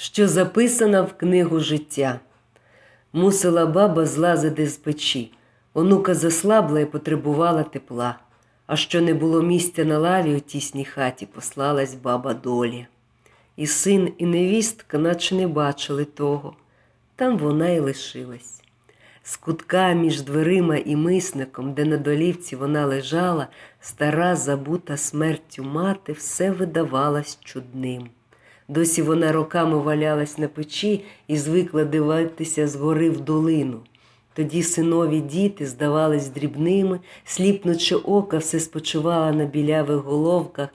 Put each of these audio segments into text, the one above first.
що записана в книгу життя. Мусила баба злазити з печі. Онука заслабла і потребувала тепла. А що не було місця на лаві у тісній хаті, послалась баба долі. І син, і невістка, наче не бачили того. Там вона й лишилась. З кутка між дверима і мисником, де на долівці вона лежала, стара, забута смертю мати, все видавалось чудним. Досі вона роками валялась на печі і звикла дивитися згори в долину. Тоді синові діти здавались дрібними, сліпнучи ока, все спочивала на білявих головках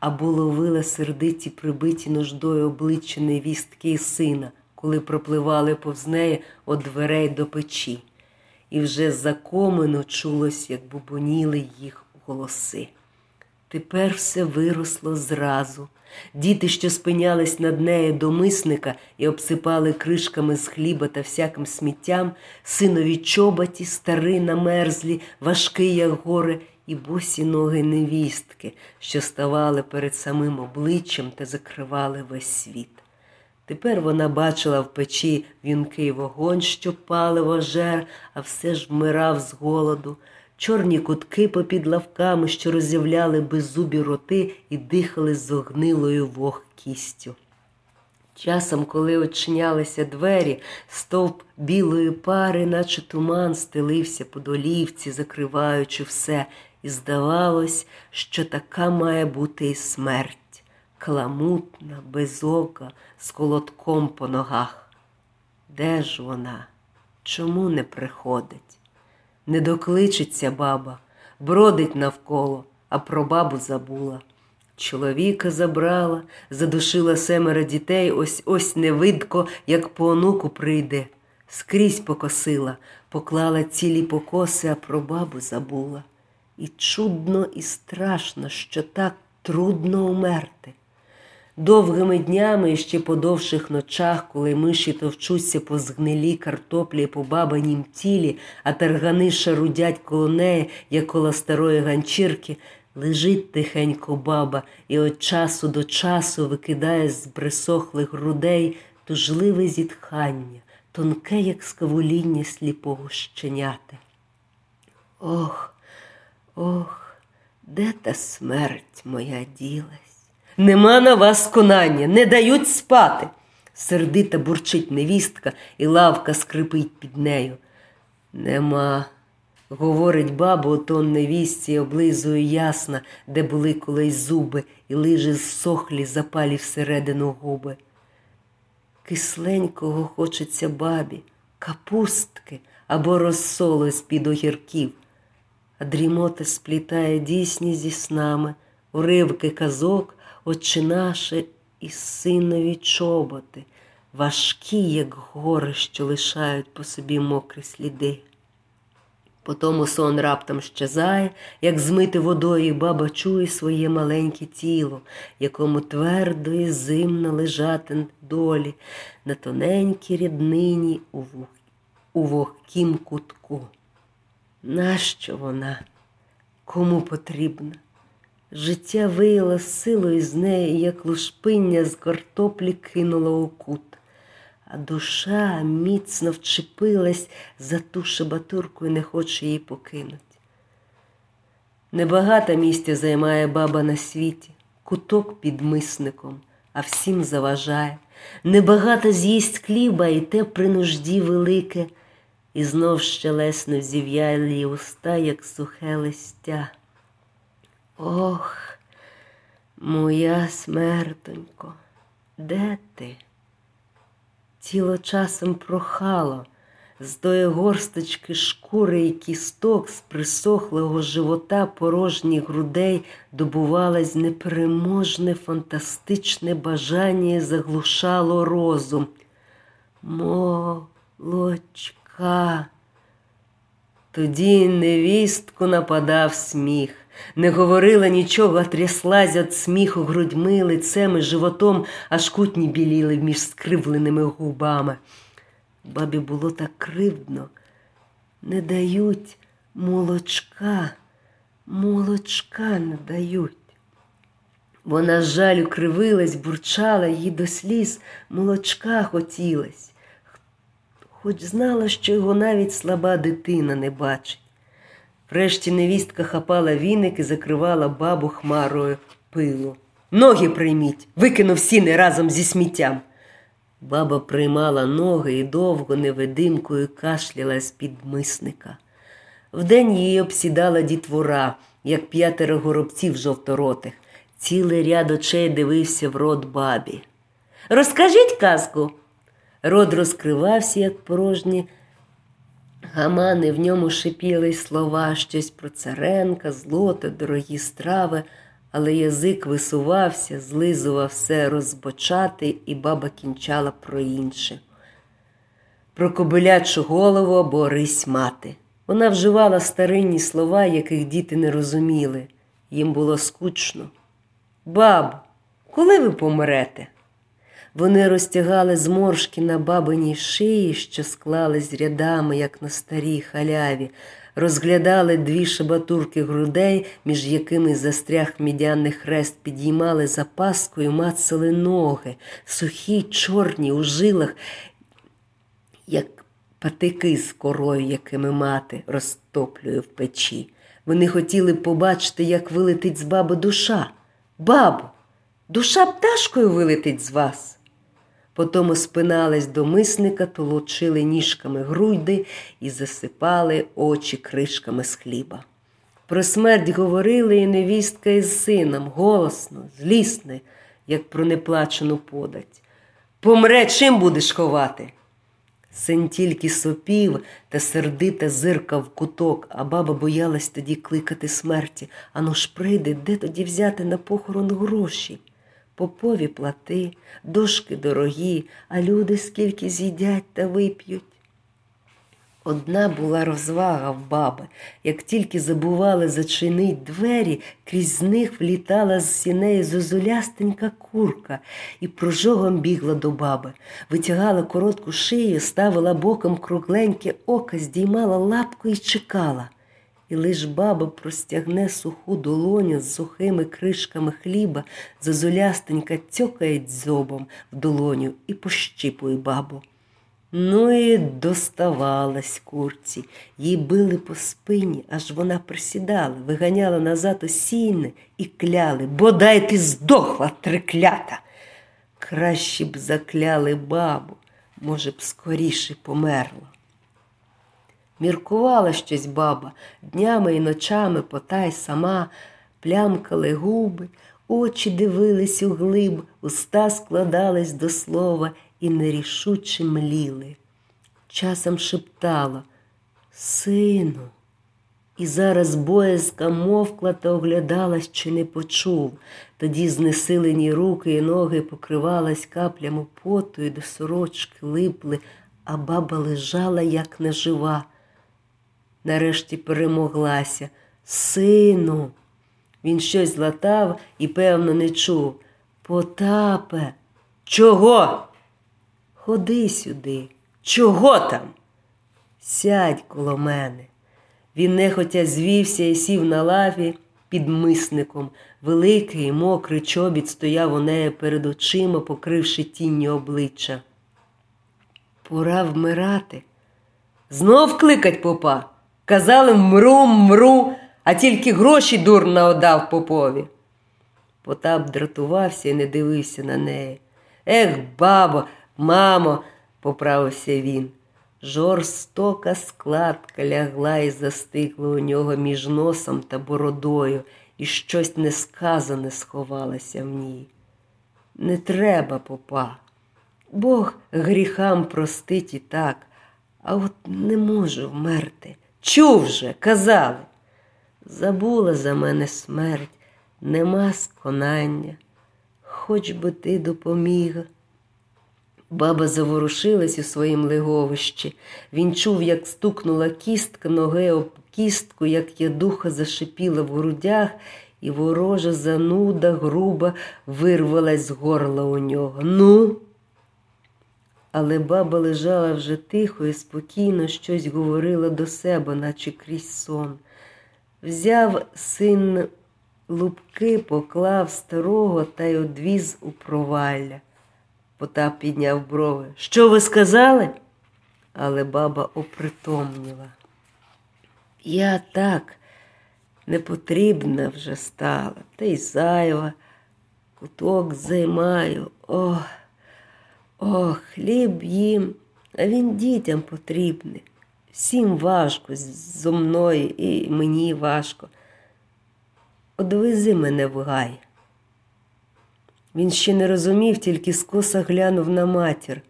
або ловила сердиті прибиті нуждою обличчя невістки сина, коли пропливали повз неї від дверей до печі. І вже за комину чулось, як бубоніли їх голоси. Тепер все виросло зразу. Діти, що спинялись над нею до мисника і обсипали кришками з хліба та всяким сміттям, синові чоботі, стари намерзлі, важкі, як гори, і босі ноги невістки, що ставали перед самим обличчям та закривали весь світ. Тепер вона бачила в печі вінкий вогонь, що паливо жер, а все ж вмирав з голоду чорні кутки попід лавками, що роз'являли беззубі роти і дихали з огнилою вогкістю. Часом, коли очинялися двері, стовп білої пари, наче туман, стелився по долівці, закриваючи все, і здавалось, що така має бути і смерть, каламутна, без ока, з колотком по ногах. Де ж вона? Чому не приходить? Не докличеться баба, бродить навколо, а про бабу забула. Чоловіка забрала, задушила семеро дітей, ось ось невидко, як по онуку прийде. Скрізь покосила, поклала цілі покоси, а про бабу забула. І чудно, і страшно, що так трудно умерти. Довгими днями і ще по довших ночах, коли миші товчуться по згнилій картоплі по бабанім тілі, а таргани шарудять коло неї, як коло старої ганчірки, лежить тихенько баба і від часу до часу викидає з присохлих грудей тужливе зітхання, тонке, як скавуління сліпого щеняти. Ох, ох, де та смерть моя ділась? Нема на вас конання, не дають спати. Сердита бурчить невістка, і лавка скрипить під нею. Нема, говорить баба, отон невістці, облизує ясна, де були колись зуби, і лиже зсохлі, запалі всередину губи. Кисленького хочеться бабі, капустки або розсолу з-під огірків, а дрімота сплітає дійсні зі снами, уривки казок. Отче наше і синові чоботи, важкі, як гори, що лишають по собі мокрі сліди. Потому сон раптом щезає, як змити водою, баба чує своє маленьке тіло, якому твердо і зимно лежати долі на тоненькій ріднині у, вух... у вогкім кутку. Нащо вона? Кому потрібна? Життя вияло силою з неї, як лушпиння з картоплі кинуло у кут, а душа міцно вчепилась за ту шабатурку і не хоче її покинути. Небагато місця займає баба на світі, куток під мисником, а всім заважає. Небагато з'їсть хліба, і те при нужді велике, і знов щелесно зів'ялі уста, як сухе листя. Ох, моя смертонько, де ти? Тіло часом прохало, з тої горсточки шкури і кісток з присохлого живота порожніх грудей добувалось непереможне фантастичне бажання і заглушало розум. Молочка. Тоді невістку нападав сміх не говорила нічого, а тряслась від сміху грудьми, лицем і животом, аж кутні біліли між скривленими губами. Бабі було так кривдно, не дають молочка, молочка не дають. Вона з жалю кривилась, бурчала, їй до сліз молочка хотілось, хоч знала, що його навіть слаба дитина не бачить. Врешті невістка хапала віник і закривала бабу хмарою пилу. Ноги прийміть, викинув сіни разом зі сміттям. Баба приймала ноги і довго невидимкою кашляла з під мисника. Вдень її обсідала дітвора, як п'ятеро горобців жовторотих. Цілий ряд очей дивився в рот бабі. Розкажіть казку. Рот розкривався, як порожні гамани, в ньому шипіли слова, щось про царенка, злота, дорогі страви, але язик висувався, злизував все розбочати, і баба кінчала про інше. Про кобилячу голову або рись мати. Вона вживала старинні слова, яких діти не розуміли. Їм було скучно. Баб, коли ви помрете? Вони розтягали зморшки на бабиній шиї, що склались рядами, як на старій халяві, розглядали дві шабатурки грудей, між якими застряг мідяний хрест, підіймали запаскою, мацали ноги, сухі, чорні у жилах, як патики з корою, якими мати розтоплює в печі. Вони хотіли побачити, як вилетить з баби душа. Бабо, душа пташкою вилетить з вас. Потому спинались до мисника, толочили ніжками груди і засипали очі кришками з хліба. Про смерть говорили і невістка із сином, голосно, злісне, як про неплачену подать. Помре, чим будеш ховати? Син тільки сопів та сердито зиркав куток, а баба боялась тоді кликати смерті. Ану ж прийде, де тоді взяти на похорон гроші? Попові плати, дошки дорогі, а люди скільки з'їдять та вип'ють. Одна була розвага в баби. Як тільки забували зачинить двері, крізь них влітала з сінеї зозулястенька курка і прожогом бігла до баби, витягала коротку шию, ставила боком кругленьке око, здіймала лапку і чекала. І лиш баба простягне суху долоню з сухими кришками хліба, зозулястенька цьокає дзьобом в долоню і пощипує бабу. Ну і доставалась курці, їй били по спині, аж вона присідала, виганяла назад осінне і кляли, бодай ти здохла, триклята. Краще б закляли бабу, може б, скоріше померла. Міркувала щось баба, днями і ночами потай сама, плямкали губи, очі дивились у глиб, уста складались до слова і нерішуче мліли. Часом шептала Сину, і зараз боязка мовкла та оглядалась, чи не почув. Тоді знесилені руки і ноги покривалась каплями поту і до сорочки липли, а баба лежала, як нежива. Нарешті перемоглася. Сину, він щось латав і, певно, не чув. Потапе, чого? Ходи сюди. Чого там? Сядь коло мене. Він нехотя звівся і сів на лаві під мисником. Великий мокрий чобіт стояв у неї перед очима, покривши тінні обличчя. Пора вмирати. Знов кликать попа. Казали мру, мру, а тільки гроші дурно одав попові. Потап дратувався і не дивився на неї. Ех, бабо, мамо, поправився він. Жорстока складка лягла і застигла у нього між носом та бородою, і щось несказане сховалося в ній. Не треба, попа. Бог гріхам простить і так, а от не можу вмерти. Чув же, казали. Забула за мене смерть, нема сконання, хоч би ти допоміг. Баба заворушилась у своїм леговищі. Він чув, як стукнула кістка ноги об кістку, як ядуха зашипіла в грудях, і ворожа зануда груба вирвалась з горла у нього. Ну, але баба лежала вже тихо і спокійно щось говорила до себе, наче крізь сон. Взяв син лупки поклав старого та й одвіз у провалля. Потап підняв брови. Що ви сказали? Але баба опритомніла. Я так непотрібна вже стала, та й зайва, куток займаю. Ох, ох, хліб їм, а він дітям потрібний. Всім важко зо мною і мені важко. Одвези мене в гай. Він ще не розумів, тільки скоса глянув на матір.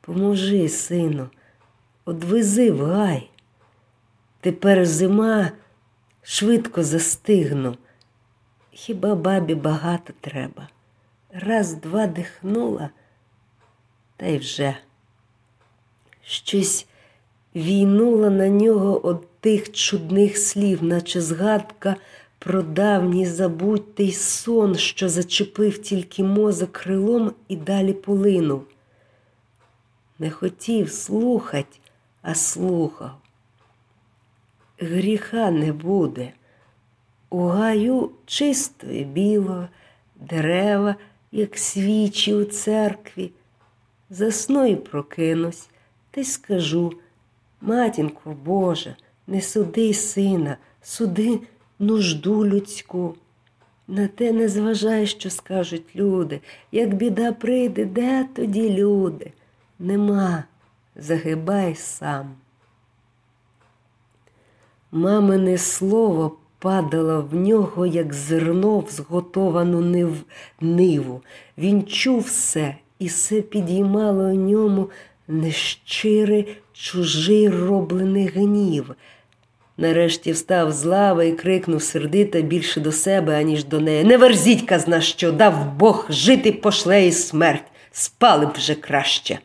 Поможи, сину, одвези в гай. Тепер зима швидко застигну. Хіба бабі багато треба? Раз, два дихнула, та й вже. Щось війнуло на нього од тих чудних слів, наче згадка про давній забутий сон, що зачепив тільки мозок крилом і далі полинув. Не хотів слухать, а слухав. Гріха не буде. У гаю чисто і біло, дерева, як свічі у церкві. Засну і прокинусь, та й скажу, матінко Боже, не суди сина, суди нужду людську. На те не зважай, що скажуть люди. Як біда прийде, де тоді люди? Нема, загибай сам. Мамине слово падало в нього, як зерно в зготовану нив... ниву. Він чув все, і все підіймало у ньому нещирий, чужий роблений гнів. Нарешті встав з лави і крикнув сердито більше до себе, аніж до неї. Не верзіть казна що, дав Бог жити пошле і смерть, спали б вже краще.